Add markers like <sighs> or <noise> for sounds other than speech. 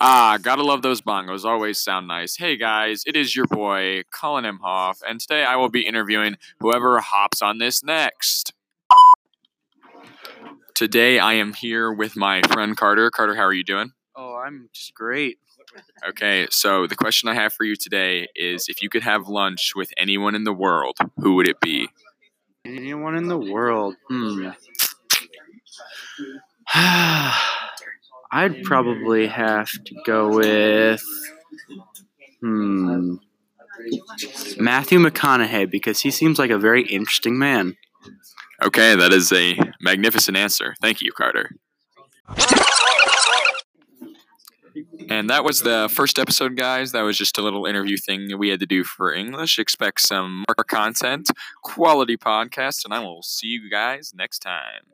Ah, gotta love those bongos. Always sound nice. Hey guys, it is your boy, Colin M. Hoff, and today I will be interviewing whoever hops on this next. Today I am here with my friend Carter. Carter, how are you doing? Oh, I'm just great. Okay, so the question I have for you today is if you could have lunch with anyone in the world, who would it be? Anyone in the world? Hmm. <sighs> <sighs> <sighs> I'd probably have to go with hmm Matthew McConaughey because he seems like a very interesting man. Okay, that is a magnificent answer. Thank you, Carter. And that was the first episode, guys. That was just a little interview thing that we had to do for English. Expect some more content, quality podcast, and I will see you guys next time.